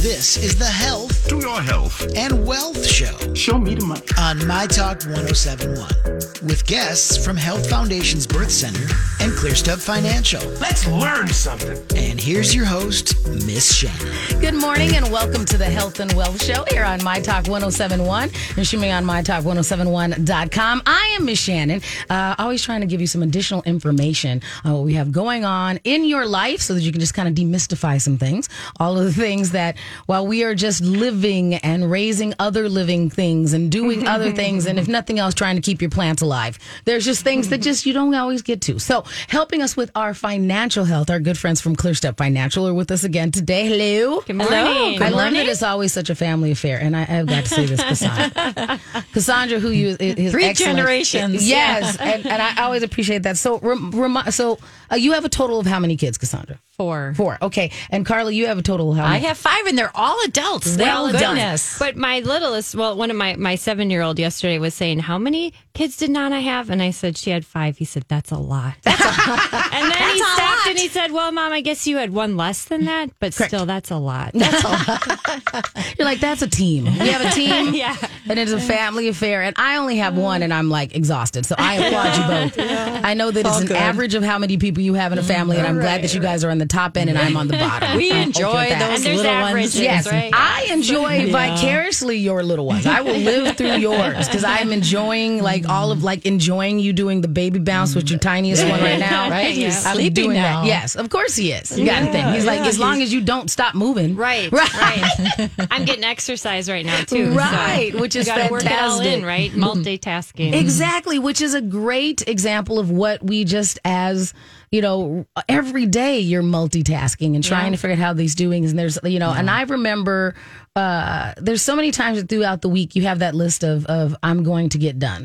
This is the Health To your health. and Wealth Show Show me the money. on My Talk 1071 with guests from Health Foundation's Birth Center and ClearStep Financial. Let's learn something. And here's your host, Miss Shannan. Good morning and welcome to the Health and Wealth Show here on My Talk 1071. You're streaming on MyTalk1071.com. I am Miss Shannan, uh, always trying to give you some additional information on what we have going on in your life so that you can just kind of demystify some things. All of the things that while we are just living and raising other living things and doing other things, and if nothing else, trying to keep your plants alive, there's just things that just you don't always get to. So, helping us with our financial health, our good friends from ClearStep Financial are with us again today. Hello. Good morning. I love that it's always such a family affair, and I, I've got to say this, Cassandra. Cassandra, who you is Three excellent. generations. yes, and, and I always appreciate that. So, rem, remi- so uh, you have a total of how many kids, Cassandra? Four. Four. Okay, and Carla, you have a total of how many? I have five, and they're all adults. Thank Well done. goodness. But my littlest, well, one of my my seven year old yesterday was saying, "How many kids did Nana have?" And I said she had five. He said, "That's a lot." and then he stopped and he said, "Well, mom, I guess you had one less than that, but still, that's a lot." That's all. You're like, that's a team. We have a team, Yeah. and it's a family affair. And I only have one, and I'm like exhausted. So I applaud you both. I know that it's, all an good. average of how many people you have in a family, and I'm glad that you guys are on the top end and I'm on the bottom. we enjoy those And there's little averages, ones. Yes, right? I enjoy vicariously your little ones. I will live through yours because I'm enjoying like all of like enjoying you doing the baby bounce with your tiniest one right now. Right, he's I'm sleeping doing now. That. Yes, of course he is. You got to think. He's like as long as you don't stop moving. Right, right. right. I'm getting exercise right now too. Right, which is got to work it all in, right? Multitasking. Exactly, which is a great example of what we just as you know every day you're multitasking and trying Yeah. to figure out how these doing and there's you know and I remember uh there's so many times throughout the week you have that list of of I'm going to get done.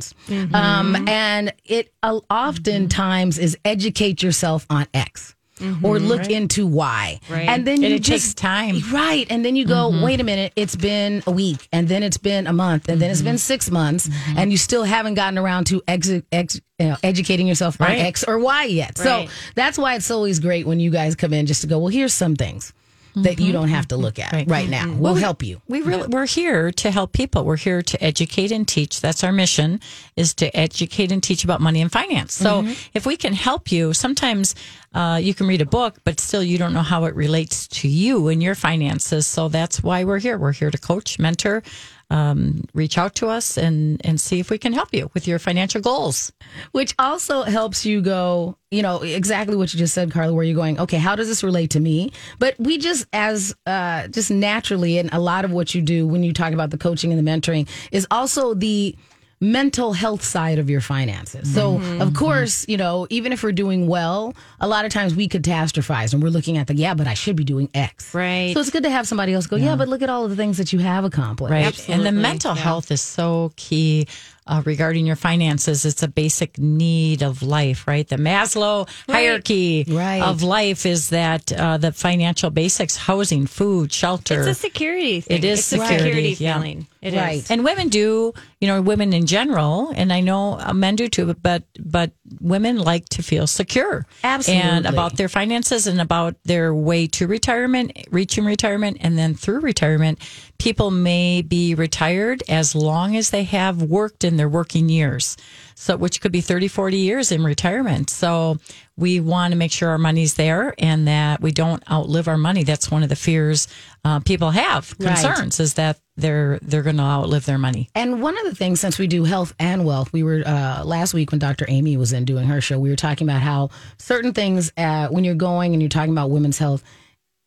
Um and it uh, oftentimes is educate yourself on X or mm-hmm. look into why. Right. and then And you it just takes time. Right. And then you go, mm-hmm. wait a minute, it's been a week, and then it's been a month, and then it's been mm-hmm. six months, and you still haven't gotten around to ex- ex- you know, educating yourself on X or Y yet. So that's why it's always great when you guys come in just to go, well, here's some things that you don't have to look at right, Right. now. We'll help you. We really, we're here to help people. We're here to educate and teach. That's our mission is to educate and teach about money and finance. So if we can help you, sometimes uh, you can read a book, but still you don't know how it relates to you and your finances. So that's why we're here. We're here to coach, mentor, um, reach out to us and, and see if we can help you with your financial goals. which also helps you go, you know, exactly what you just said, Carla, where you're going, okay, how does this relate to me? But we just, as uh, just naturally, and a lot of what you do when you talk about the coaching and the mentoring is also the mental health side of your finances. So, of course, you know, even if we're doing well, a lot of times we catastrophize and we're looking at the, yeah, but I should be doing X. Right. So it's good to have somebody else go, yeah, but look at all of the things that you have accomplished. Right. And the mental yeah. health is so key uh, regarding your finances. It's a basic need of life, right? The Maslow hierarchy Right. of life is that uh, the financial basics, housing, food, shelter. It's a security thing. It is it's a security, security yeah. feeling. It is. Right. and women do, you know, women in general, and I know men do too, but but women like to feel secure, Absolutely. and about their finances and about their way to retirement, reaching retirement, and then through retirement, people may be retired as long as they have worked in their working years, so which could be 30, 40 years in retirement. So we want to make sure our money's there and that we don't outlive our money. That's one of the fears uh, people have Right. concerns is that they're they're going to outlive their money. And one of the things, since we do health and wealth, we were uh, last week when Dr. Amy was in doing her show, we were talking about how certain things, uh, when you're going and you're talking about women's health,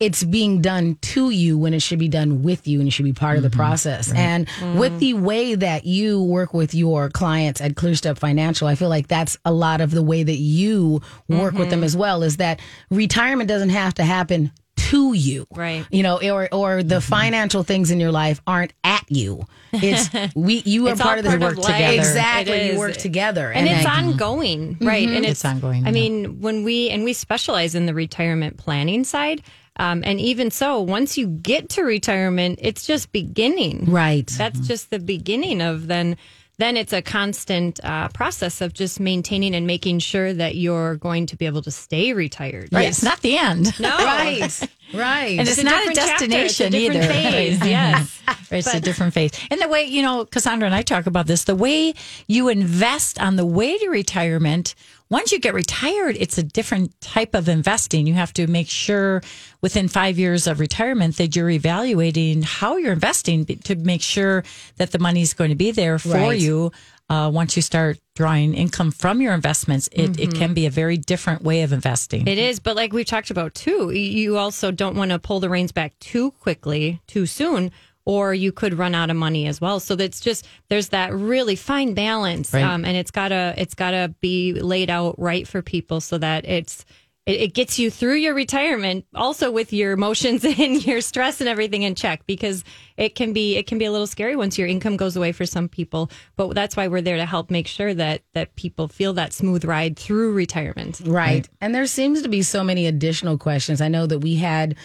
it's being done to you when it should be done with you and it should be part of the mm-hmm. process. And with the way that you work with your clients at ClearStep Financial, I feel like that's a lot of the way that you work with them mm-hmm. as well is that retirement doesn't have to happen to you. Right. You know, or or the mm-hmm. financial things in your life aren't at you. It's we you are part of the part work of together. Exactly. You work together. and, it's I- ongoing, right? And It's ongoing, I yeah. mean, when we and we specialize in the retirement planning side, um, and even so, once you get to retirement, it's just beginning. Right. That's just the beginning of then then it's a constant uh, process of just maintaining and making sure that you're going to be able to stay retired. Right. It's not the end. No. Right. Right. And it's, a not a chapter. It's a destination either. phase, yes. it's a different phase. And the way, you know, Cassandra and I talk about this, the way you invest on the way to retirement, once you get retired, it's a different type of investing. You have to make sure within five years of retirement that you're evaluating how you're investing to make sure that the money is going to be there for Right. you. Uh, once you start drawing income from your investments, it, Mm-hmm. it can be a very different way of investing. It is, but like we've talked about too, you also don't want to pull the reins back too quickly, too soon, or you could run out of money as well. So that's just there's that really fine balance, Right. um, and it's gotta it's gotta be laid out right for people so that it's it, it gets you through your retirement, also with your emotions and your stress and everything in check, because it can be it can be a little scary once your income goes away for some people. But that's why we're there to help make sure that that people feel that smooth ride through retirement. Right. And there seems to be so many additional questions. I know that we had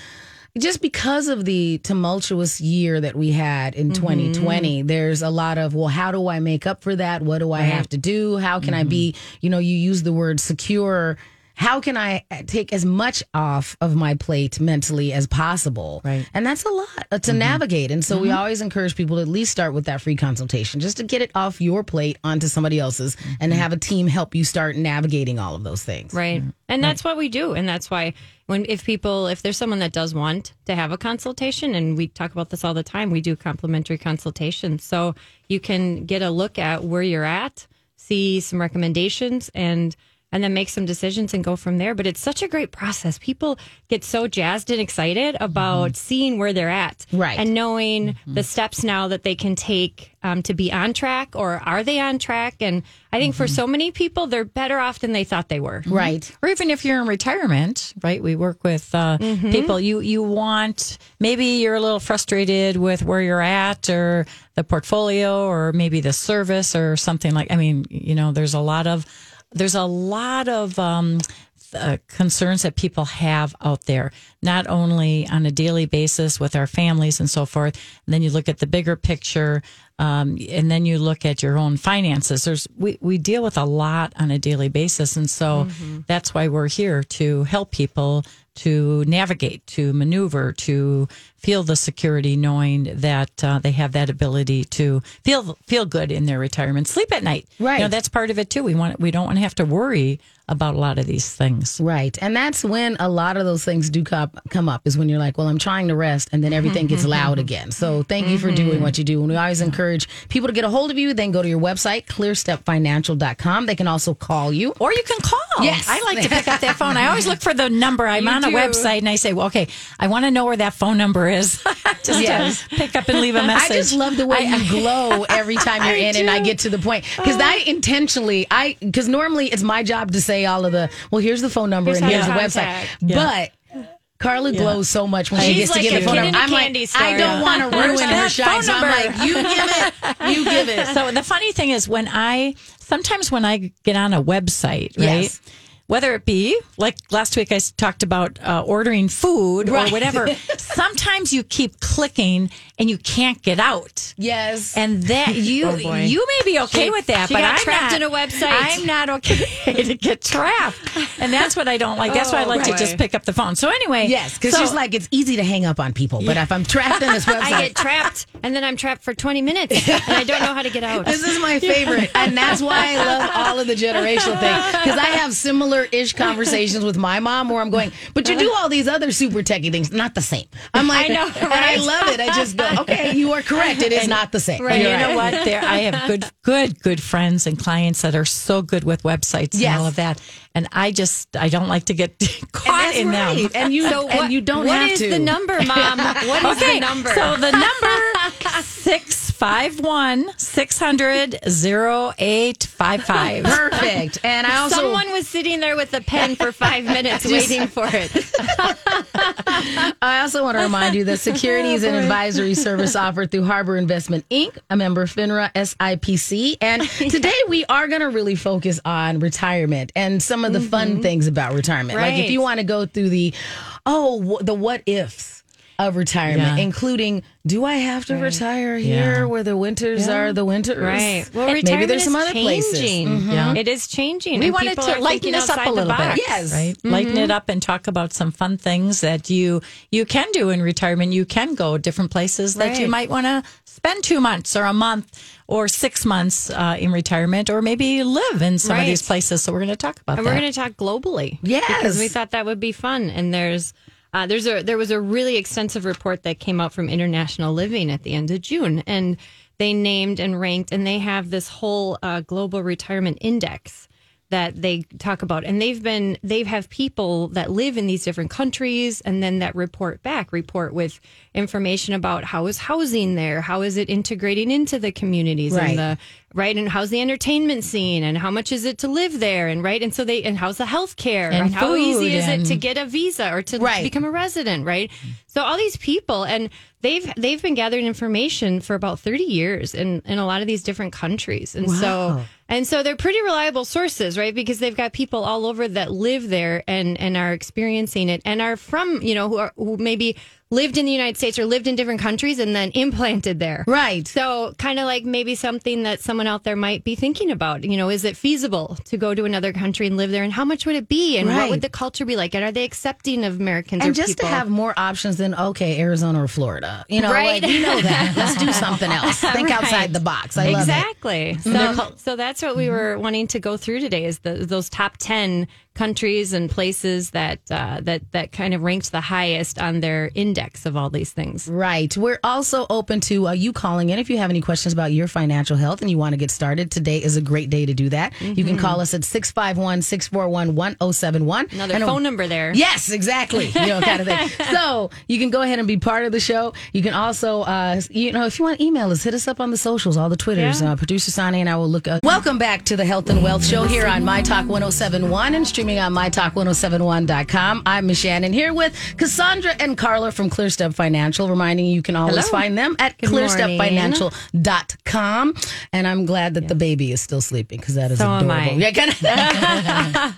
just because of the tumultuous year that we had in mm-hmm. 2020, there's a lot of, well, how do I make up for that? What do I have to do? How can I be, mm-hmm. you know, you use the word secure. How can I take as much off of my plate mentally as possible? Right. And that's a lot uh, to mm-hmm. navigate. And so we mm-hmm. always encourage people to at least start with that free consultation just to get it off your plate onto somebody else's and mm-hmm. have a team help you start navigating all of those things. Right. And that's what we do. And that's why when if people if there's someone that does want to have a consultation and we talk about this all the time, we do complimentary consultations. So you can get a look at where you're at, see some recommendations and and then make some decisions and go from there. But it's such a great process. People get so jazzed and excited about seeing where they're at. Right. And knowing the steps now that they can take um, to be on track or are they on track? And I think for so many people, they're better off than they thought they were. Right. or even if you're in retirement, right? We work with uh, Mm-hmm. people. You you want maybe you're a little frustrated with where you're at, or the portfolio, or maybe the service, or something like. I mean, you know, there's a lot of there's a lot of um, uh, concerns that people have out there, not only on a daily basis with our families and so forth. And then you look at the bigger picture, um, and then you look at your own finances. There's we we deal with a lot on a daily basis, and so that's why we're here to help people to navigate, to maneuver, to feel the security, knowing that uh, they have that ability to feel feel good in their retirement, sleep at night. Right. You know, that's part of it too. We want we don't want to have to worry about a lot of these things. Right. And that's when a lot of those things do come, come up is when you're like, well, I'm trying to rest and then everything gets loud again. So thank you for doing what you do. And we always encourage people to get a hold of you. Then go to your website, clearstepfinancial.com. They can also call you. Or you can call. Yes. I like to pick up that phone. I always look for the number. I'm You on a do. website and I say, well, okay, I want to know where that phone number is. Just Yes. to pick up and leave a I message. I just love the way I- you glow every time you're I in and I get to the point. Because I oh. intentionally, I because normally it's my job to say all of the, well, here's the phone number Here's and here's to the website. Yeah. But Carla glows so much when she She's gets to give a the phone number. in a I'm like, store. I don't want to ruin her shine. So I'm like, you give it, you give it. So the funny thing is when I sometimes when I get on a website, right? Yes. Whether it be like last week, I talked about uh, ordering food Right. or whatever. sometimes you keep clicking and you can't get out. Yes. And that you Oh, you may be okay She- with that, but I'm trapped not, in a website. I'm not okay to get trapped, and that's what I don't like. That's why I Oh, like to just pick up the phone. So anyway, yes, because so- she's like, it's easy to hang up on people. But if I'm trapped in this website, I get trapped and then I'm trapped for 20 minutes and I don't know how to get out. This is my favorite, and that's why I love all of the generational things because I have similar-ish conversations with my mom where I'm going, but you do all these other super techie things, not the same. I'm like, I know, and I love it. I just go, okay, you are correct. It is not the same. And you You're know what? There, I have good, good, good friends and clients that are so good with websites Yes. and all of that. And I just, I don't like to get caught That's in right. them. And you So and what- you don't what have is to. the number, Mom? What is okay, the number? so the number six five one six hundred zero eight five five. Perfect. And I also Someone was sitting there with a pen for five minutes waiting for it. I also want to remind you that securities oh, and advisory service offered through Harbor Investment Inc., a member of FINRA SIPC. And today we are going to really focus on retirement and some of the fun mm-hmm. things about retirement. Like if you want to go through the, oh, the what ifs. Of retirement, Yeah. including do I have to retire here Yeah. where the winters are the winters? Right. Well, Maybe retirement there's some is other places. changing. Yeah. It is changing. we and wanted to lighten thinking this up a outside the little bit. Yes. right? Lighten it up and talk about some fun things that you you can do in retirement. You can go different places that you might want to spend two months or a month or six months uh, in retirement, or maybe live in some of these places. So we're going to talk about that. And that. we're going to talk globally. Yes. Because we thought that would be fun. And there's uh, there's a there was a really extensive report that came out from International Living at the end of June, and they named and ranked, and they have this whole uh, global retirement index that they talk about and they've been they have people that live in these different countries and then that report back report with information about how is housing there how is it integrating into the communities Right. and the right? And how's the entertainment scene? And how much is it to live there? And right? And so they and how's the health care And and how easy is it to get a visa or to Right. become a resident right? So all these people and they've they've been gathering information for about 30 years in in a lot of these different countries. And so and so they're pretty reliable sources right? Because they've got people all over that live there and and are experiencing it and are from you know who are who maybe lived in the United States or lived in different countries and then implanted there Right. so, kind of like maybe something that someone out there might be thinking about. You know, is it feasible to go to another country and live there? And how much would it be? And Right. what would the culture be like? And are they accepting of Americans and just people? to have more options than okay, Arizona or Florida. You know, Right. like we know that. Let's do something else. Think Right. outside the box. I love it. exactly. So, mm-hmm. so that's what we mm-hmm. were wanting to go through today is the, those top ten countries and places that uh, that that kind of ranked the highest on their index of all these things. Right. We're also open to uh, you calling in if you have any questions about your financial health and you want to get started. Today is a great day to do that. You can call us at 651 641 1071. Another phone number there. Yes, exactly. You know, kind of thing. So you can go ahead and be part of the show. You can also, uh, you know, if you want to email us, hit us up on the socials, all the Twitters. Yeah. Uh, Producer Sonny and I will look up. Welcome back to the Health and Wealth Show here on My Talk 1071 and streaming on MyTalk1071.com. I'm Miss Shannan here with Cassandra and Carla from ClearStep Financial, reminding you you can always Hello. find them at Good. ClearStepFinancial.com. And I'm glad that the baby is still sleeping because that is So adorable. Yeah, kinda-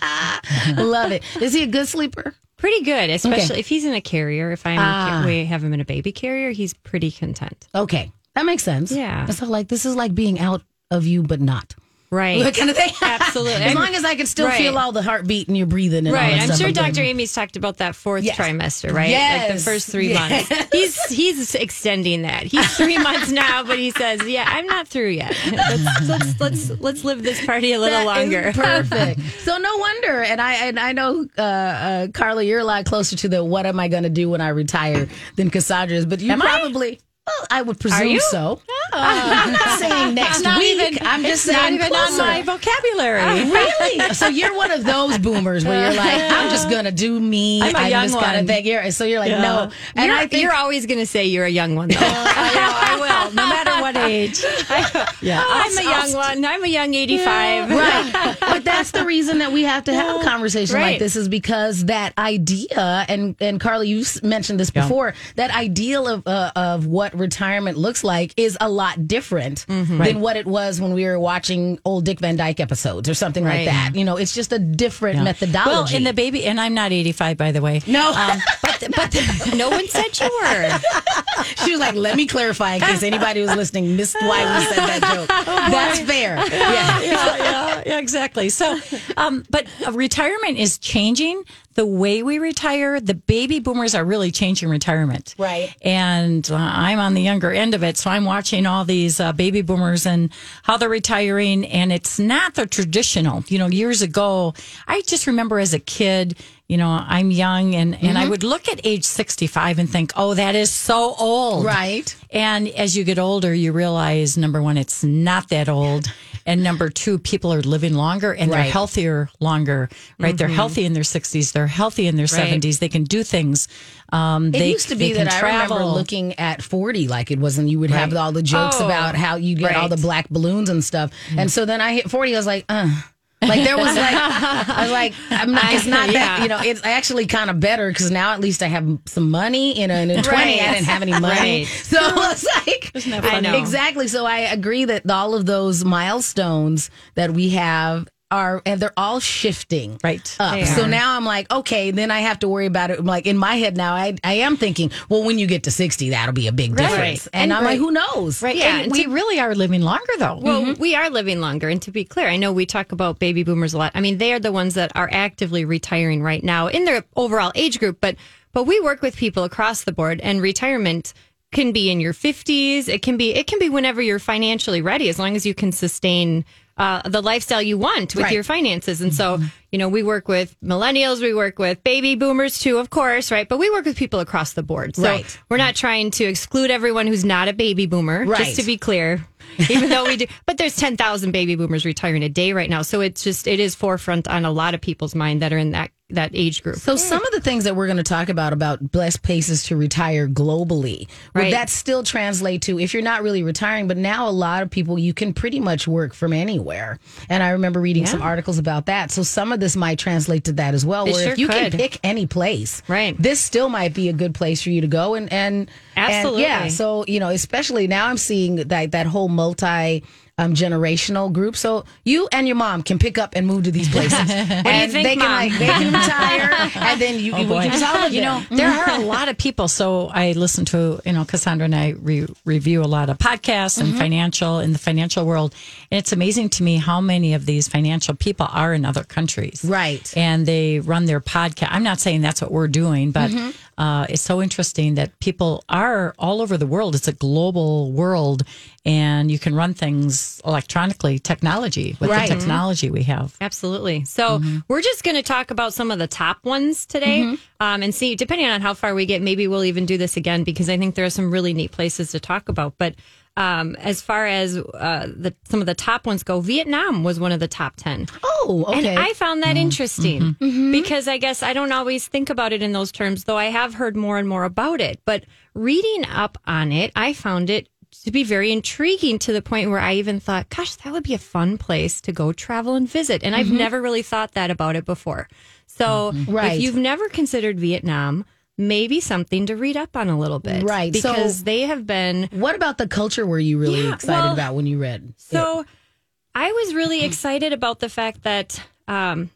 Love it. Is he a good sleeper? Pretty good, especially Okay. if he's in a carrier. If I'm Ah. we have him in a baby carrier, he's pretty content. Okay, that makes sense. Yeah. So like this is like being out of you, but not. Right. That kind of thing. Absolutely. as long as I can still Right. feel all the heartbeat and you're breathing and all Right. I'm stuff, sure good. Dr. Amy's talked about that fourth Yes. trimester, right? Like Yes. the first three Yes. months. He's he's extending that. He's three months now, but he says, "Yeah, I'm not through yet. Let's let's let's, let's live this party a little That longer." perfect. so no wonder, and I and I know, uh, uh, Carla, you're a lot closer to the what am I going to do when I retire than Cassandra is, but you Am I? Probably. Well, I would presume you? so. I'm not saying next not week. even- I'm just Not saying even closer. on my vocabulary. Really? So you're one of those boomers where you're like, I'm just gonna do me. I'm a young just gotta one. think. You're, so you're like, no. And you're, I think you're always going to say you're a young one, though. I know, I will, no matter what age. Yeah, I'm a young one. I'm a young 85. right. But that's the reason that we have to have a conversation like this is because that idea, and and Carly, you s- mentioned this before, that ideal of uh, of what retirement looks like is a lot different than what it was when we were watching old Dick Van Dyke episodes or something like that. You know, it's just a different methodology. Well, in the baby, and I'm not 85, by the way. no, Um, but but No one said you were. she was like, "Let me clarify in case anybody was listening missed why we said that joke." That's fair. Yeah. yeah, yeah, yeah, exactly. So, um, but retirement is changing the way we retire. The baby boomers are really changing retirement, Right. And uh, I'm on the younger end of it, so I'm watching all these uh, baby boomers and how they're retiring, and it's not the traditional. You know, years ago, I just remember as a kid. You know, I'm young, and, and Mm-hmm. I would look at age 65 and think, oh, that is so old. Right. And as you get older, you realize number one, it's not that old. And number two, people are living longer and they're healthier longer, right? They're healthy in their 60s, they're healthy in their Right. 70s, they can do things. Um, It they, used to be that I remember looking at 40 like it wasn't, you would have all the jokes Oh, about how you get all the black balloons and stuff. And so then I hit 40, I was like, uh. Like there was like I was like I'm not it's not that you know it's actually kind of better because now at least I have some money you know and in 20 I didn't have any money. Right. so it's like that I know. exactly. So I agree that all of those milestones that we have are and they're all shifting Right. up. So now I'm like, okay, then I have to worry about it. I'm Like in my head now, I I am thinking, well, when you get to 60, that'll be a big Right. difference. And, And I'm like, who knows? Right. Yeah, and and we to- really are living longer, though. Well, mm-hmm. we are living longer. And to be clear, I know we talk about baby boomers a lot. I mean, they are the ones that are actively retiring right now in their overall age group, but but we work with people across the board and retirement can be in your 50s. It can be it can be whenever you're financially ready as long as you can sustain uh, the lifestyle you want with Right. your finances. And so, you know, we work with millennials, we work with baby boomers too, of course, right? But we work with people across the board. So Right. we're not trying to exclude everyone who's not a baby boomer, Right. just to be clear. Even though we do, but there's 10,000 baby boomers retiring a day right now. So it's just, it is forefront on a lot of people's mind that are in that, that age group. So some of the things that we're going to talk about about best places to retire globally, would Right. that still translate to if you're not really retiring, but now a lot of people you can pretty much work from anywhere. And I remember reading some articles about that. So some of this might translate to that as well. It where sure if you can pick any place, Right. this still might be a good place for you to go. And and and Absolutely. yeah. So you know, especially now I'm seeing that that whole multi. Um, generational group, so you and your mom can pick up and move to these places. what do you think, they can like they can retire, and then you, Oh, can all you know, there are a lot of people. So I listen to, you know, Cassandra and I re- review a lot of podcasts and financial in the financial world. And it's amazing to me how many of these financial people are in other countries. Right. And they run their podcast. I'm not saying that's what we're doing, but uh, it's so interesting that people are all over the world. It's a global world and you can run things electronically, technology, with Right. the technology we have. Absolutely. So we're just going to talk about some of the top ones today, um, and see. Depending on how far we get, maybe we'll even do this again because I think there are some really neat places to talk about. But um, as far as uh, the some of the top ones go, Vietnam was one of the top ten. Oh, okay. And I found that mm-hmm. interesting mm-hmm. Mm-hmm. because I guess I don't always think about it in those terms, though I have heard more and more about it. But reading up on it, I found it to be very intriguing to the point where I even thought, gosh, that would be a fun place to go travel and visit. And I've never really thought that about it before. So Right. if you've never considered Vietnam, maybe something to read up on a little bit. Right. So- Because they have been what about the culture were you really Yeah, excited well, about when you read? so I was really excited about the fact that um,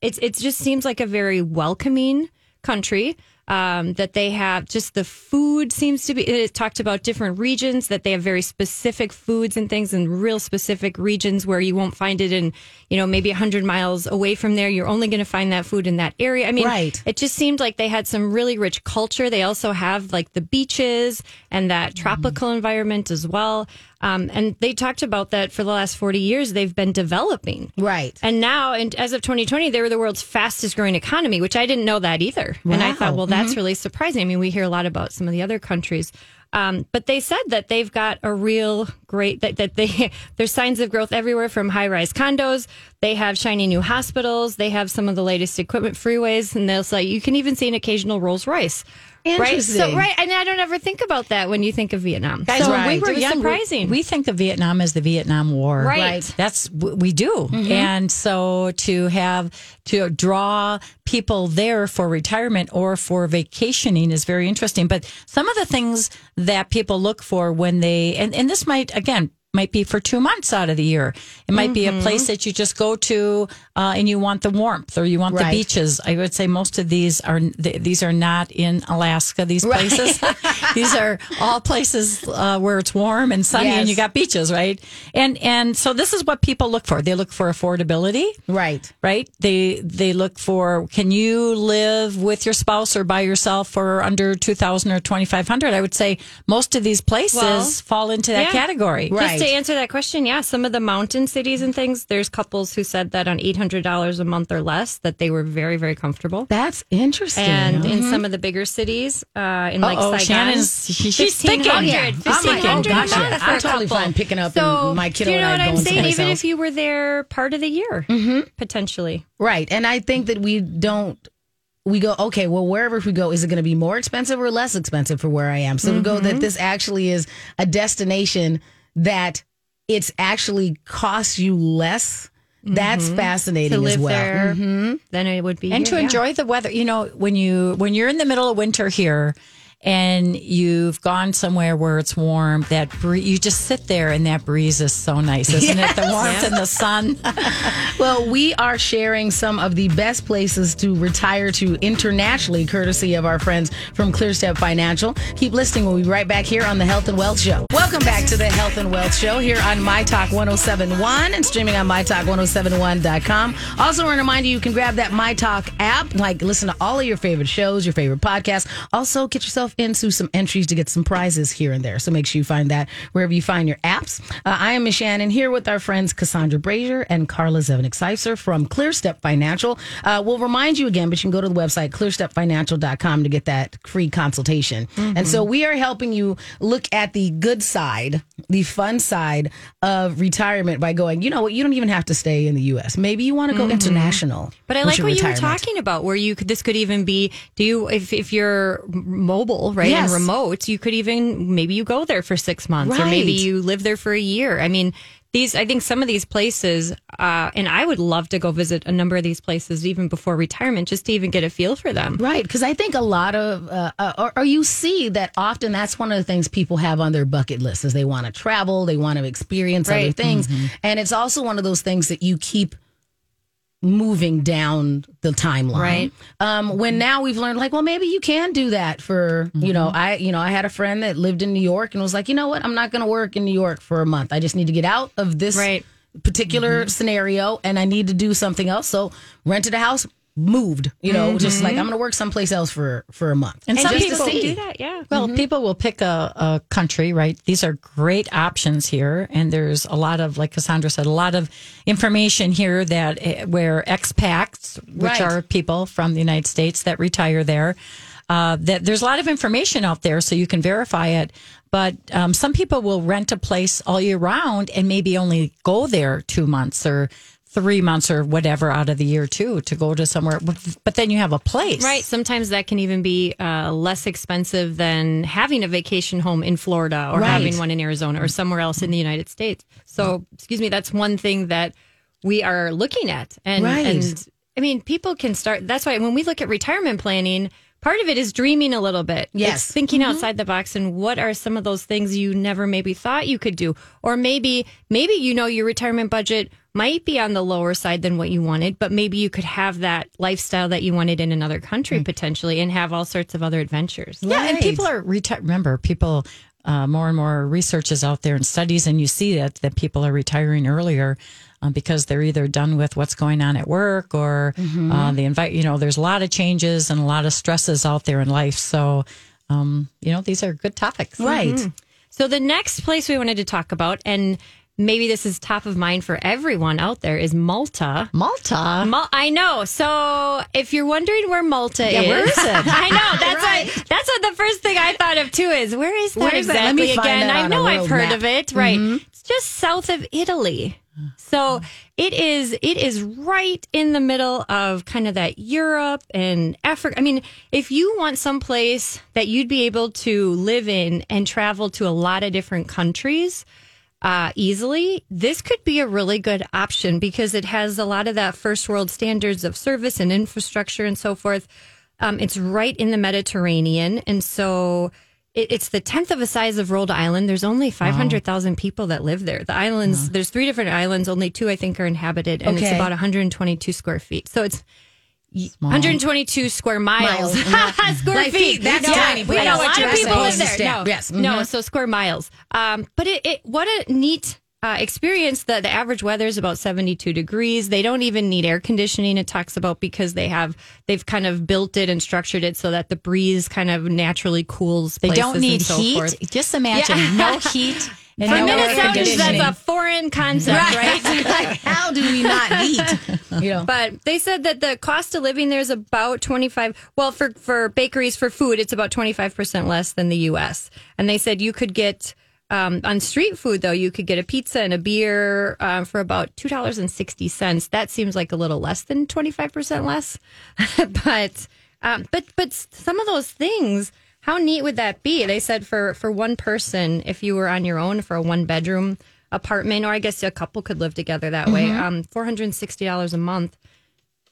it's it just seems like a very welcoming country. Um, that they have just the food seems to be. It talked about different regions that they have very specific foods and things in real specific regions where you won't find it in you know maybe hundred miles away from there. You're only going to find that food in that area. I mean, Right. it just seemed like they had some really rich culture. They also have like the beaches and that tropical environment as well. Um, and they talked about that for the last 40 years, they've been developing. Right. And now, and as of 2020, they were the world's fastest growing economy, which I didn't know that either. And I thought, well, that's really surprising. I mean, we hear a lot about some of the other countries. Um, but they said that they've got a real great that, that they there's signs of growth everywhere from high rise condos. They have shiny new hospitals. They have some of the latest equipment freeways, and they'll say you can even see an occasional Rolls Royce. Right. So right, and I don't ever think about that when you think of Vietnam. Guys, so when we were young, surprising. We, think of Vietnam as the Vietnam War. Right. Right. That's we do, mm-hmm. and so to have to draw people there for retirement or for vacationing is very interesting. But some of the things that people look for when they and and this might again might be for two months out of the year. It might be a place that you just go to uh, and you want the warmth or you want Right. the beaches. I would say most of these are th- these are not in Alaska. These places, these are all places uh, where it's warm and sunny and Yes. you got beaches, right? And and so this is what people look for. They look for affordability, Right. right? They they look for can you live with your spouse or by yourself for under two thousand or twenty five hundred? I would say most of these places Well, fall into that yeah. category. Right. To answer that question, yeah, some of the mountain cities and things, there's couples who said that on $800 a month or less, that they were very, very comfortable. That's interesting. And in some of the bigger cities, uh, in like Saigon, Shannan's- she's thinking. 1500 Yeah, I'm like, 1500 oh, a gosh, yeah. I'm totally couple. fine picking up so, my kiddo do you know what I'm saying? Even if you were there part of the year, Mm-hmm. potentially. right. And I think that we don't we go, okay, well, wherever we go, is it going to be more expensive or less expensive for where I am? So to go Mm-hmm. that this actually is a destination that it's actually costs you less. That's fascinating Mm-hmm. To as live well. Mm-hmm. there, then it would be and here, to yeah. enjoy the weather. You know, when you when you're in the middle of winter here, and you've gone somewhere where it's warm, that bree- you just sit there and that breeze is so nice, isn't it? The warmth and the sun. Well, we are sharing some of the best places to retire to internationally, courtesy of our friends from ClearStep Financial. Keep listening. We'll be right back here on the Health and Wealth Show. Welcome back to the Health and Wealth Show here on My Talk 1071 and streaming on MyTalk1071.com. Also, want to remind you, you can grab that My Talk app, like listen to all of your favorite shows, your favorite podcasts. Also, get yourself into some entries to get some prizes here and there. So make sure you find that wherever you find your apps. Uh, I am Miss Shannan here with our friends Cassandra Brashier and Carla Zevnik Seufzer from ClearStep Financial. Uh, we'll remind you again, but you can go to the website clearstepfinancial.com to get that free consultation. And so we are helping you look at the good side, the fun side of retirement by going, you know what, you don't even have to stay in the U.S. Maybe you want to go international. But I like what you were talking about, where you could. This could even be. Do you if if you're mobile, right, Yes. and remote, you could even maybe you go there for six months, or maybe you live there for a year. I mean, these. I think some of these places, uh, and I would love to go visit a number of these places even before retirement, just to even get a feel for them. Right, because I think a lot of, uh, uh, or, or you see that often that's one of the things people have on their bucket list is they want to travel, they want to experience other Right. things, and it's also one of those things that you keep moving down the timeline. Right. Um, when now we've learned, like, well, maybe you can do that for, you know, I, you know, I had a friend that lived in New York and was like, you know what, I'm not going to work in New York for a month. I just need to get out of this Right. particular scenario and I need to do something else. So rented a house, moved, you know, just like I'm going to work someplace else for for a month. And And some just people to do that, yeah. Well, people will pick a, a country, right? These are great options here, and there's a lot of, like Cassandra said, a lot of information here that eh, where expats, which Right. are people from the United States that retire there, uh, that there's a lot of information out there, so you can verify it. But um, some people will rent a place all year round and maybe only go there two months or three months or whatever out of the year too to go to somewhere. But then you have a place, Right. Sometimes that can even be uh, less expensive than having a vacation home in Florida or Right. having one in Arizona or somewhere else in the United States. So, excuse me, that's one thing that we are looking at. And, Right. and I mean, people can start. That's why when we look at retirement planning, part of it is dreaming a little bit. Yes. It's thinking outside the box and what are some of those things you never maybe thought you could do. Or maybe, maybe you know your retirement budget might be on the lower side than what you wanted, but maybe you could have that lifestyle that you wanted in another country potentially and have all sorts of other adventures. Yeah, and people are reti- remember people uh, more and more research is out there and studies, and you see that that people are retiring earlier um, because they're either done with what's going on at work or uh, the invite. You know, there's a lot of changes and a lot of stresses out there in life. So, um, you know, these are good topics. Right. So the next place we wanted to talk about, and maybe this is top of mind for everyone out there, is Malta. Malta. Mal- I know. So if you're wondering where Malta Yeah, is, where is it? I know. That's what that's what the first thing I thought of too is where is that Where is? Let exactly me again? that I know I've heard map. Mm-hmm. of it. Right. It's just south of Italy. So it is it is right in the middle of kind of that Europe and Africa. I mean, if you want some place that you'd be able to live in and travel to a lot of different countries, uh, easily, this could be a really good option because it has a lot of that first world standards of service and infrastructure and so forth. Um, it's right in the Mediterranean. And so it, it's the tenth of a size of Rhode Island. There's only 500,000 people that live there. The islands, there's three different islands. Only two, I think, are inhabited. And it's about 122 square feet. So it's 122 square miles. Miles. square feet. feet, that's No, tiny. We know a lot of people live there. No, Yes. no. Mhm. So square miles. Um, but it, it what a neat uh, experience. The the average weather is about seventy two degrees. They don't even need air conditioning. It talks about because they have they've kind of built it and structured it so that the breeze kind of naturally cools. They don't need so heat. Forth. Just imagine Yeah. no heat and For no Minnesotans, that's a foreign concept, right? like, how do we not eat? You know. But they said that the cost of living there is about 25 well for for bakeries for food it's about 25% less than the US. And they said you could get um, on street food though you could get a pizza and a beer um, for about $2.60. That seems like a little less than 25% less. but um, but but some of those things how neat would that be? They said for for one person if you were on your own for a one bedroom apartment or I guess a couple could live together that way. Um $460 a month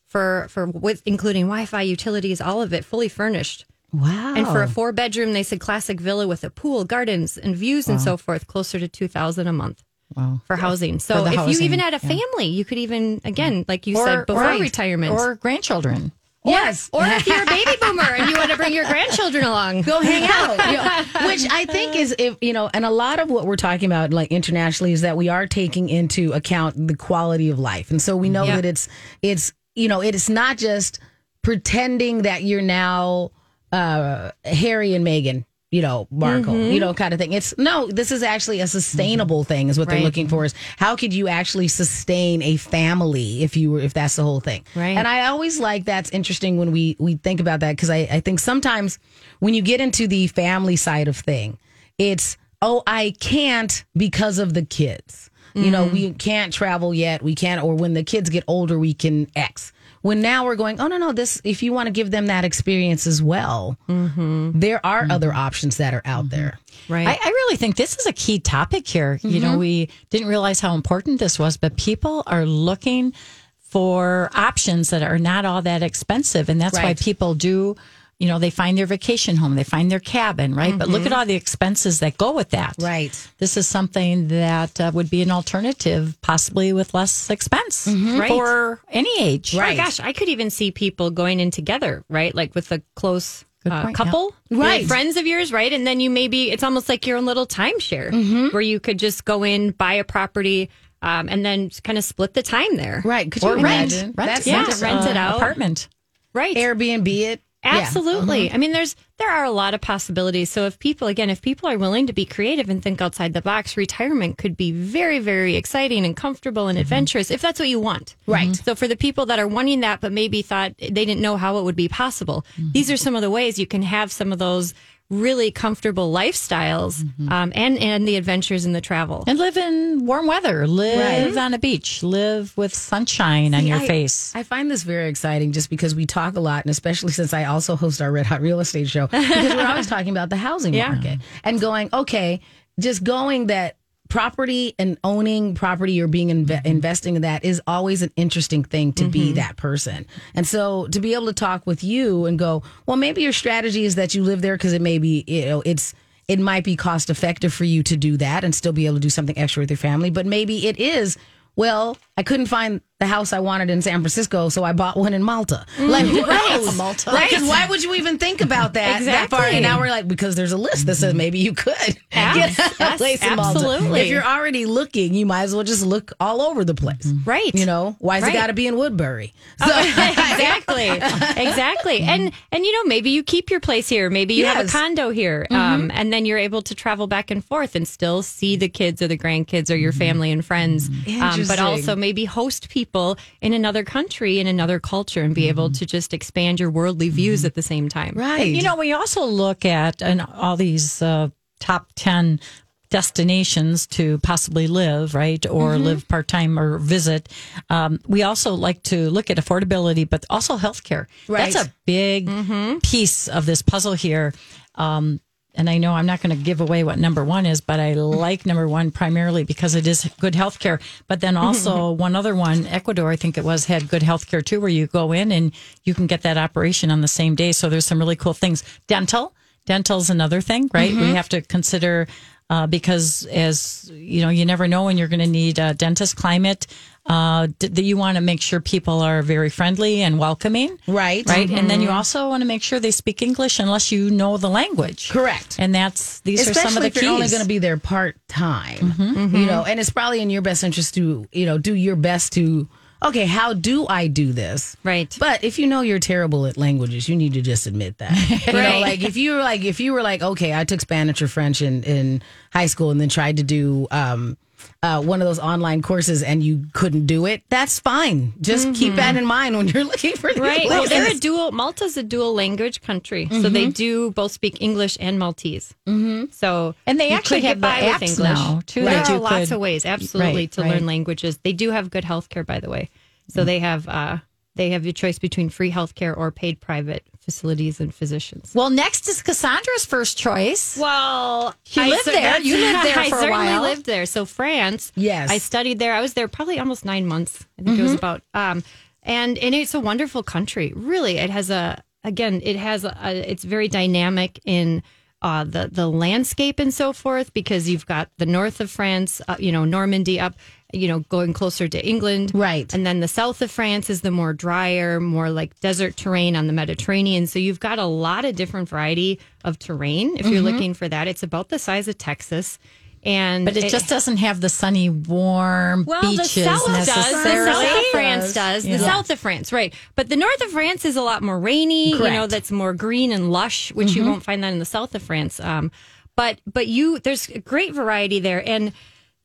for for with including Wi-Fi, utilities, all of it fully furnished Wow. And for a four bedroom, they said classic villa with a pool, gardens, and views and so forth, closer to two thousand a month. Wow. For housing. So the if housing, you even had a yeah. family, you could even again, like you said, before right. retirement. or grandchildren. yes. or if you're a baby boomer and you want to bring your grandchildren along. go hang out. You know, which I think is, if you know, and a lot of what we're talking about, like internationally, is that we are taking into account the quality of life, and so we know Yeah. that it's it's you know it's not just pretending that you're now uh, Harry and Meghan. You know, Markle, you mm-hmm. know, kind of thing. It's no, this is actually a sustainable mm-hmm. thing, is what they're looking for. Is how could you actually sustain a family if you were, if that's the whole thing? Right. And I always like that's interesting when we we think about that because I, I think sometimes when you get into the family side of thing, it's oh I can't because of the kids. You know, mm-hmm. we can't travel yet. We can't, or when the kids get older, we can X. When now we're going, oh no no, this if you want to give them that experience as well, mm-hmm. there are mm-hmm. other options that are out there. Mm-hmm. Right. I, I really think this is a key topic here. You know, we didn't realize how important this was, but people are looking for options that are not all that expensive. And that's why people do, you know, they find their vacation home, they find their cabin, right? But look at all the expenses that go with that. Right. This is something that uh, would be an alternative, possibly with less expense Right. for any age. Oh my gosh, I could even see people going in together, right? Like with a close uh, couple, yeah. like Right. friends of yours, right? And then you maybe it's almost like your own little timeshare Mm-hmm. where you could just go in, buy a property, um, and then kind of split the time there. Right. Could Or you rent, imagine? rent, That's yeah, rent, rent it uh, out. apartment. Right. Airbnb it. Yeah. Absolutely. Uh-huh. I mean, there's there are a lot of possibilities. So if people again, if people are willing to be creative and think outside the box, retirement could be very, very exciting and comfortable and mm-hmm. adventurous if that's what you want. Right. So for the people that are wanting that but maybe thought they didn't know how it would be possible, these mm-hmm. are some of the ways you can have some of those really comfortable lifestyles um, and and the adventures and the travel. And live in warm weather. Live Right. on a beach. Live with sunshine on your I- face. I find this very exciting just because we talk a lot, and especially since I also host our Red Hot Real Estate Show, because we're always talking about the housing Yeah. market and going, okay, just going that property and owning property or being inve- mm-hmm. investing in that is always an interesting thing to be mm-hmm. that person. And so to be able to talk with you and go, well, maybe your strategy is that you live there because it may be, you know, it's, it might be cost effective for you to do that and still be able to do something extra with your family, but maybe it is well, I couldn't find the house I wanted in San Francisco, so I bought one in Malta. Like, who knows? Malta. Like, 'cause why would you even think about that that far? Exactly. And now we're like, because there's a list that says maybe you could Yes, get a yes, place in Malta. absolutely. If you're already looking, you might as well just look all over the place. Right. You know, why has Right. it got to be in Woodbury? So, exactly exactly and and you know maybe you keep your place here maybe you have a Yes. Mm-hmm. condo here um, and then you're able to travel back and forth and still see the kids or the grandkids or your family and friends um, but Mm-hmm. Also maybe host people in another country in another culture and be able to just expand your worldly views at the same time Mm-hmm. right. You know, we also look at and all these uh, top 10 destinations to possibly live, right? Or Mm-hmm. live part time or visit. Um, we also like to look at affordability, but also healthcare. Right. That's a big piece of this puzzle here. Um, and I know I'm not going to give away what number one is, but I like number one primarily because it is good health care. But then also one other one, Ecuador, I think it was, had good health care too, where you go in and you can get that operation on the same day. So there's some really cool things. Dental, dental's another thing, right? We mm-hmm. have to consider uh, because as you know, you never know when you're going to need a dentist climate. Uh, d- that you want to make sure people are very friendly and welcoming, Right. Right, and then you Mm-hmm. also want to make sure they speak English unless you know the language. Correct. And that's these Especially are some of the if you're only going to be there part time, Mm-hmm. you know, and it's probably in your best interest to, you know, do your best to, okay, how do I do this? Right. But if you know you're terrible at languages, you need to just admit that. You know, Right. like if you were like, if you were like, okay, I took Spanish or French in, in high school and then tried to do, um, uh, one of those online courses and you couldn't do it, that's fine. Just keep that in mind when you're looking for the Mm-hmm. Right. Well, they're a dual. Malta's a dual language country, so they do both speak English and Maltese. Mm-hmm. So And they actually have the by apps with English. now, too, There are lots could- of ways, absolutely, Right, to right. learn languages. They do have good health care, by the way. So they have uh, they have your choice between free health care or paid private facilities and physicians. well, next is Cassandra's first choice. Well, she I lived cer- there. You lived there I for a certainly while. lived there. So France. Yes. I studied there. I was there probably almost nine months. I think it was about. Um, and and it's a wonderful country. Really, it has a again, it has a, it's very dynamic in uh, the the landscape and so forth because you've got the north of France, uh, you know, Normandy up, you know, going closer to England, Right. and then the south of France is the more drier, more like desert terrain on the Mediterranean. So you've got a lot of different variety of terrain. If you're Mm-hmm. looking for that, it's about the size of Texas. And But it, just doesn't have the sunny, warm well, beaches the south does. The south of France does. Yeah. The south of France, right? But the north of France is a lot more rainy. You know, that's more green and lush, which you won't find that in the south of France. Um, but but you, there's a great variety there, and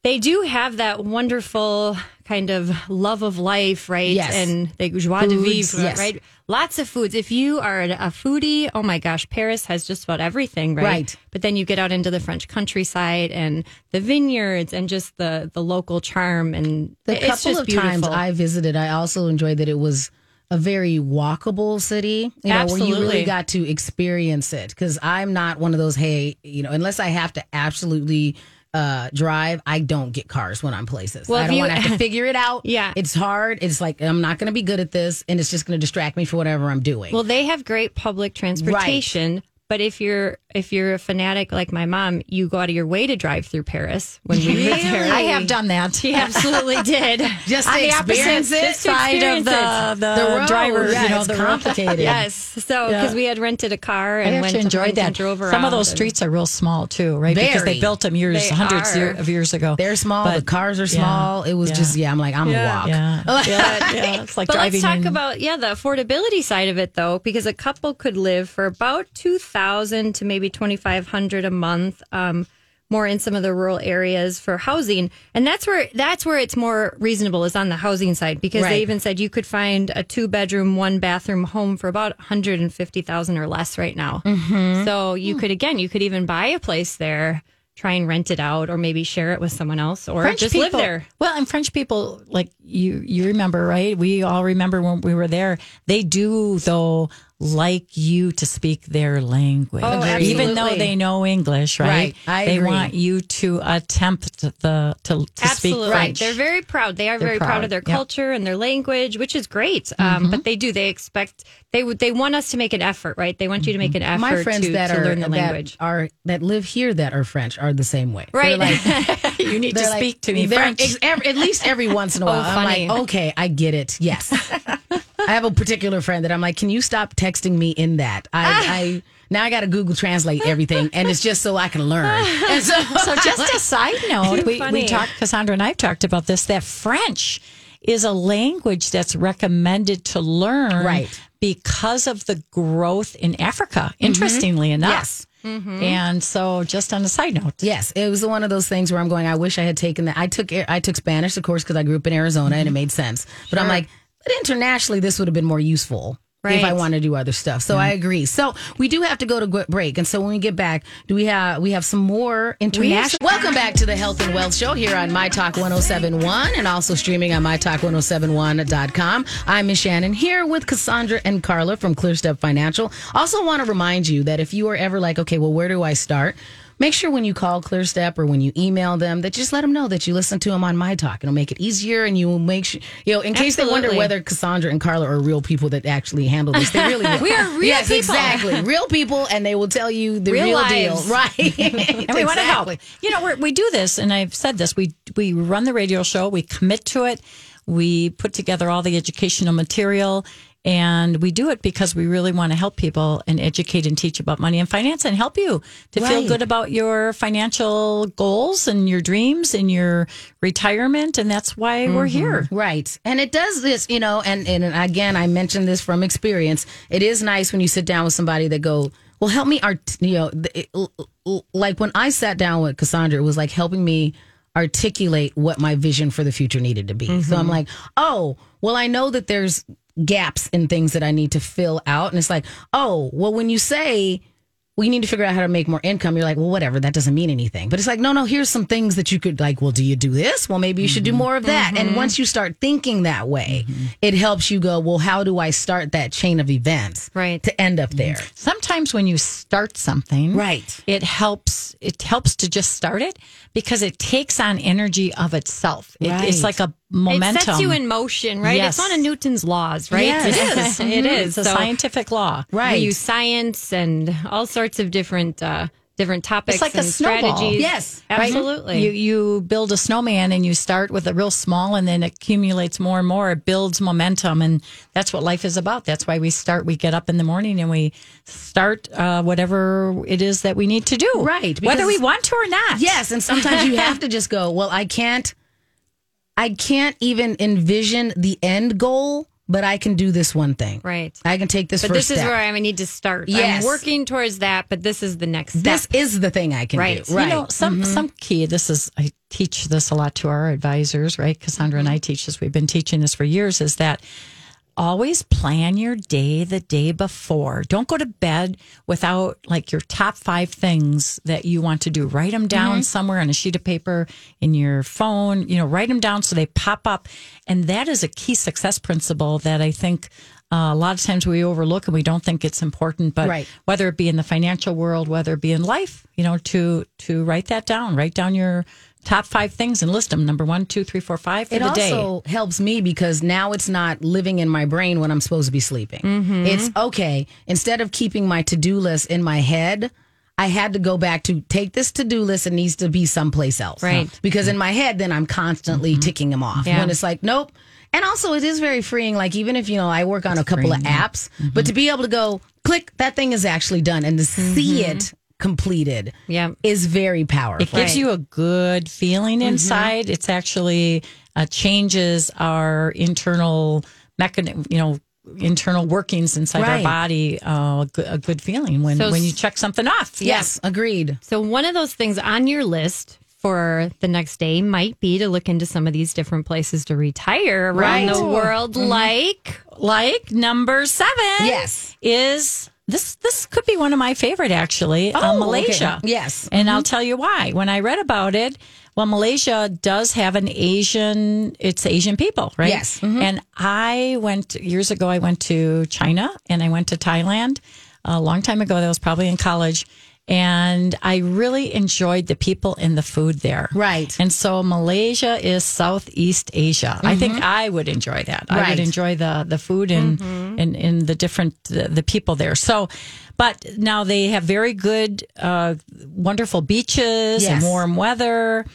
they do have that wonderful kind of love of life, right? Yes. And the joie de vivre, yes. right? Lots of foods. If you are a foodie, oh my gosh, Paris has just about everything, right? Right. But then you get out into the French countryside and the vineyards and just the the local charm and The couple of beautiful. times I visited, I also enjoyed that it was a very walkable city, you know, where you really got to experience it. Because I'm not one of those, hey, you know, unless I have to absolutely uh, drive, I don't get cars when I'm places. Well, I if don't you- want to have to figure it out. Yeah. It's hard. It's like, I'm not going to be good at this, and it's just going to distract me for whatever I'm doing. Well, they have great public transportation, but if you're if you're a fanatic like my mom, you go out of your way to drive through Paris when we lived there. I have done that. She absolutely did. just On to the opposite experience it. Side of the, the, The road, driver, yeah, you know, it's the road. complicated. Yes. So because we had rented a car I and went to enjoyed that. and drove around. Some of those and- streets are real small too, right? Because they built them years, They hundreds are. year- of years ago. They're small. But- the cars are yeah, small. It was yeah. just, yeah, I'm like, I'm Yeah. going to walk. Yeah, yeah, yeah. It's like But driving. let's talk in- about yeah the affordability side of it though, because a couple could live for about two thousand to maybe twenty five hundred a month. Um, more in some of the rural areas for housing, and that's where that's where it's more reasonable is on the housing side because Right. they even said you could find a two bedroom, one bathroom home for about one hundred and fifty thousand or less right now. Mm-hmm. So you could again, you could even buy a place there, try and rent it out, or maybe share it with someone else, or just live there. Well, and French people, like you, you remember, right? We all remember when we were there. They do, though, like you to speak their language, Oh, even though they know English, right? Right. I they agree. want you to attempt the to, to speak Absolutely. French. They're very proud. They are They're very proud. proud. of their Yep. culture and their language, which is great. Um, but they do. They expect they would. They want us to make an effort, right? They want you to make an effort My friends to, that to are learn the that language. are that live here that are French are the same way. They're Right. like, you need to they're like- speak to me French. ex- ev- at least every once in a while. I'm funny. like, okay, I get it. Yes. I have a particular friend that I'm like, can you stop texting me in that? I, ah. I now I got to Google Translate everything, and it's just so I can learn. So, so just a side note, we, funny. we talked, Cassandra and I talked about this, that French is a language that's recommended to learn Right. because of the growth in Africa, interestingly mm-hmm. enough. Yes. Mm-hmm. And so just on a side note. Yes, it was one of those things where I'm going. I wish I had taken that. I took I took Spanish, of course, because I grew up in Arizona and it mm-hmm. made sense. But I'm like, but internationally, this would have been more useful. If I want to do other stuff, so I agree. So we do have to go to break, and so when we get back, do we have we have some more international? Welcome back to the Health and Wealth Show here on My Talk 1071, and also streaming on MyTalk1071.com. I'm Miss Shannan here with Cassandra and Carla from ClearStep Financial. Also, want to remind you that if you are ever like, okay, well, where do I start? Make sure when you call ClearStep or when you email them that just let them know that you listen to them on My Talk. It'll make it easier, and you will make sure you know in case they wonder whether Cassandra and Carla are real people that actually handle this. They really will. We are real yes, people. exactly, real people, and they will tell you the Real real, deal, right? and we want to help. You know, we're, we do this, and I've said this. We we run the radio show. We commit to it. We put together all the educational material, and we do it because we really want to help people and educate and teach about money and finance, and help you to feel good about your financial goals and your dreams and your retirement. And that's why we're mm-hmm. here. Right. And it does this, you know, and, and again, I mentioned this from experience. It is nice when you sit down with somebody that go, well, help me art, you know, it- like when I sat down with Cassandra, it was like helping me articulate what my vision for the future needed to be. So mm-hmm. I'm like, oh, well, I know that there's gaps in things that I need to fill out. And it's like, oh, well, when you say, we need to figure out how to make more income. You're like, well, whatever, that doesn't mean anything. But it's like, no, no, here's some things that you could like, well, do you do this? Well, maybe you should do mm-hmm. more of that. And mm-hmm. once you start thinking that way, mm-hmm. it helps you go, well, how do I start that chain of events Right. to end up there? Sometimes when you start something, Right. it helps. It helps to just start it because it takes on energy of itself. It, It's like a momentum. It sets you in motion, right? Yes. It's one of Newton's laws, right? Yes. It is. it is. It's a So scientific law. Right. We use science and all sorts of different uh, different topics It's like a and snowball. strategies. Yes. absolutely. You you build a snowman and you start with a real small and then accumulates more and more. It builds momentum and that's what life is about. That's why we start. We get up in the morning and we start uh, whatever it is that we need to do. Right, Whether we want to or not. Yes, and sometimes you have to just go, well, I can't I can't even envision the end goal, but I can do this one thing. Right. I can take this but first this is step. where I need to start. Yes. I'm working towards that, but this is the next step. this is the thing I can Right. do. Right. You know, some Mm-hmm. some key. This is I teach this a lot to our advisors, right? Cassandra and I teach this. We've been teaching this for years. Is that always plan your day the day before. Don't go to bed without like your top five things that you want to do. Write them down Mm-hmm. somewhere on a sheet of paper in your phone. You know, write them down so they pop up. And that is a key success principle that I think. Uh, a lot of times we overlook and we don't think it's important, but Right. whether it be in the financial world, whether it be in life, you know, to to write that down, write down your top five things and list them number one, two, three, four, five for it the day. It also helps me because now it's not living in my brain when I'm supposed to be sleeping. Mm-hmm. It's okay. Instead of keeping my to do list in my head, I had to go back to take this to do list. It needs to be someplace else. Right. Because in my head, then I'm constantly mm-hmm. ticking them off. Yeah. When it's like, nope. And also, it is very freeing. Like, even if, you know, I work on a couple of apps, but mm-hmm. to be able to go, click, that thing is actually done and to see it completed Yeah. is very powerful. It gives you a good feeling Mm-hmm. inside. It's actually uh, changes our internal mechanism, you know, internal workings inside our body. Uh, a, good, feeling when So when you check something off. yes, agreed. So one of those things on your list for the next day might be to look into some of these different places to retire around Right. the world, like Like number seven, Yes. is this. This could be one of my favorite actually. uh, Oh, okay. Malaysia. Yes. and I'll tell you why. When I read about it, well, Malaysia does have an Asian. It's Asian people, right? Yes. Mm-hmm. And I went years ago. I went to China and I went to Thailand a long time ago. That was probably in college. And I really enjoyed the people and the food there. Right. And so Malaysia is Southeast Asia. I think I would enjoy that. I would enjoy the the food and and, and the different the, the people there. So, but now they have very good, uh, wonderful beaches and warm weather,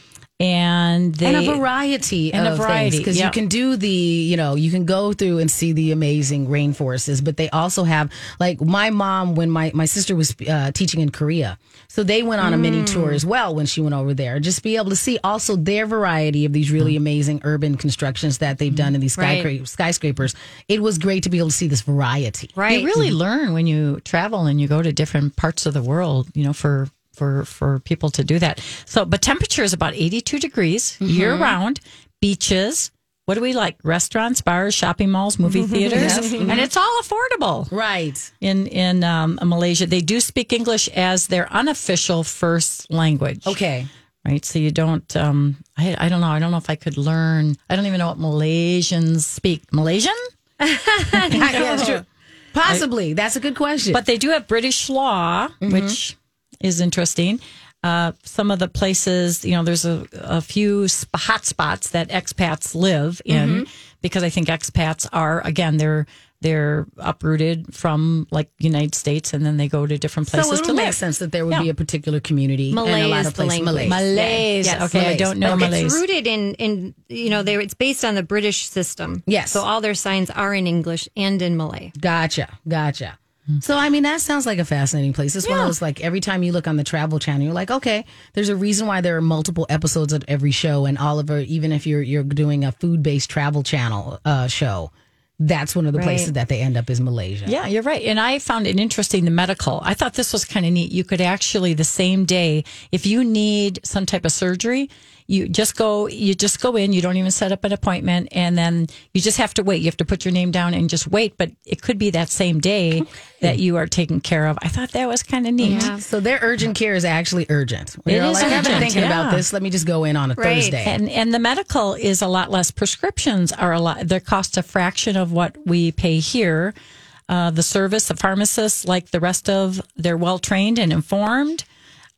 and they and a variety and a variety, because yeah. you can do the you know you can go through and see the amazing rainforests but they also have like my mom when my my sister was uh, teaching in korea so they went on a mini mm. tour as well when she went over there just be able to see also their variety of these really mm. amazing urban constructions that they've done in these Right. skyscrapers it was great to be able to see this variety right. You really mm-hmm. learn when you travel and you go to different parts of the world, you know, for for for people to do that. So, but temperature is about 82 degrees year round. Beaches, what do we like? Restaurants, bars, shopping malls, movie theaters, and it's all affordable. right In in um, Malaysia, they do speak English as their unofficial first language. okay right? So you don't. Um, I I don't know. I don't know if I could learn. I don't even know what Malaysians speak. Malaysian. yeah, that's true. possibly that's a good question But they do have British law, which is interesting. Uh, some of the places, you know, there's a, a few sp- hot spots that expats live in because I think expats are again they're they're uprooted from like United States and then they go to different places so it to would make live. sense that there would Yeah. be a particular community Malay and a lot is of the places. language. Malay. Malays. Yes, okay, I Malays. don't know But Malays. It's rooted in, in, you know, they it's based on the British system. Yes. So all their signs are in English and in Malay. Gotcha, gotcha. So I mean that sounds like a fascinating place. It's one of those like every time you look on the Travel Channel, you're like, okay, there's a reason why there are multiple episodes of every show. And Oliver, even if you're you're doing a food based travel channel uh, show, that's one of the Right. places that they end up is Malaysia. Yeah, you're right. And I found it interesting the medical. I thought this was kind of neat. You could actually the same day, if you need some type of surgery, you just go you just go in, you don't even set up an appointment and then you just have to wait. You have to put your name down and just wait, but it could be that same day that you are taken care of. I thought that was kind of neat. So their urgent care is actually urgent. You're is like, I've been thinking yeah. about this. Let me just go in on a Right. Thursday. And and the medical is a lot less. Prescriptions are a lot. They cost a fraction of what we pay here. Uh, the service, the pharmacists, like the rest of, they're well trained and informed.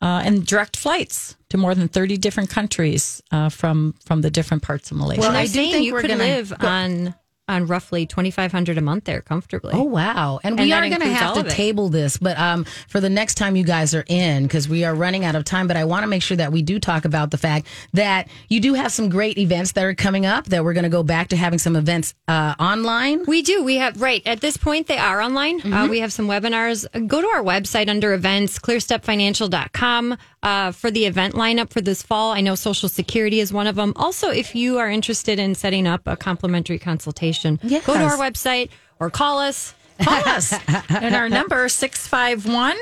Uh, and direct flights to more than 30 different countries uh, from from the different parts of Malaysia. Well, And I they're do saying think you we're could gonna- live go- on on roughly twenty five hundred a month there comfortably. Oh wow! And, we are going to have to table this, but um, for the next time you guys are in, because we are running out of time. But I want to make sure that we do talk about the fact that you do have some great events that are coming up. That we're going to go back to having some events uh, online. We do. We have right at this point they are online. Mm-hmm. Uh, we have some webinars. Go to our website under events, clearstepfinancial.com uh, for the event lineup for this fall. I know Social Security is one of them. Also, if you are interested in setting up a complimentary consultation, go to our website or call us. Call us. and our number 651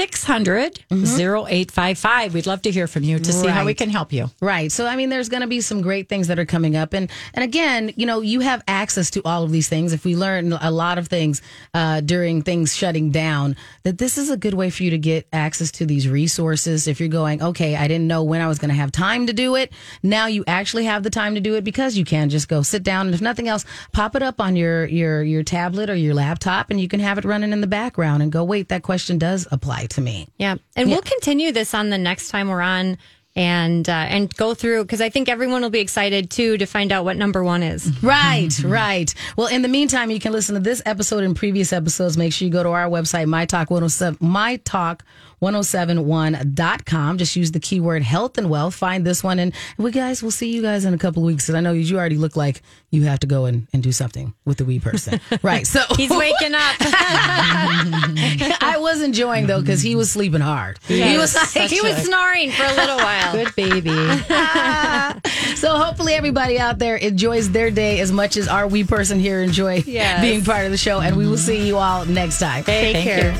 600 0855. We'd love to hear from you to see how we Right. can help you. Right. So I mean there's going to be some great things that are coming up and and again, you know, you have access to all of these things. If we learn a lot of things uh, during things shutting down, that this is a good way for you to get access to these resources. If you're going, okay, I didn't know when I was going to have time to do it. Now you actually have the time to do it because you can just go sit down and if nothing else, pop it up on your your your tablet or your laptop and you can have it running in the background and go, wait, that question does apply to me. Yeah, and we'll continue this on the next time we're on. And uh, and go through because I think everyone will be excited too to find out what number one is. Right, right. Well, in the meantime, you can listen to this episode and previous episodes. Make sure you go to our website, mytalk107, mytalk1071.com. Just use the keyword health and wealth. Find this one. And we guys, we'll see you guys in a couple of weeks. And I know you already look like you have to go and, and do something with the wee person. right. So He's waking up. I was enjoying though, because he was sleeping hard. he was like, he was snoring for a little while. Good baby. So hopefully everybody out there enjoys their day as much as our wee person here enjoy Yes. being part of the show. And we will see you all next time. Take care.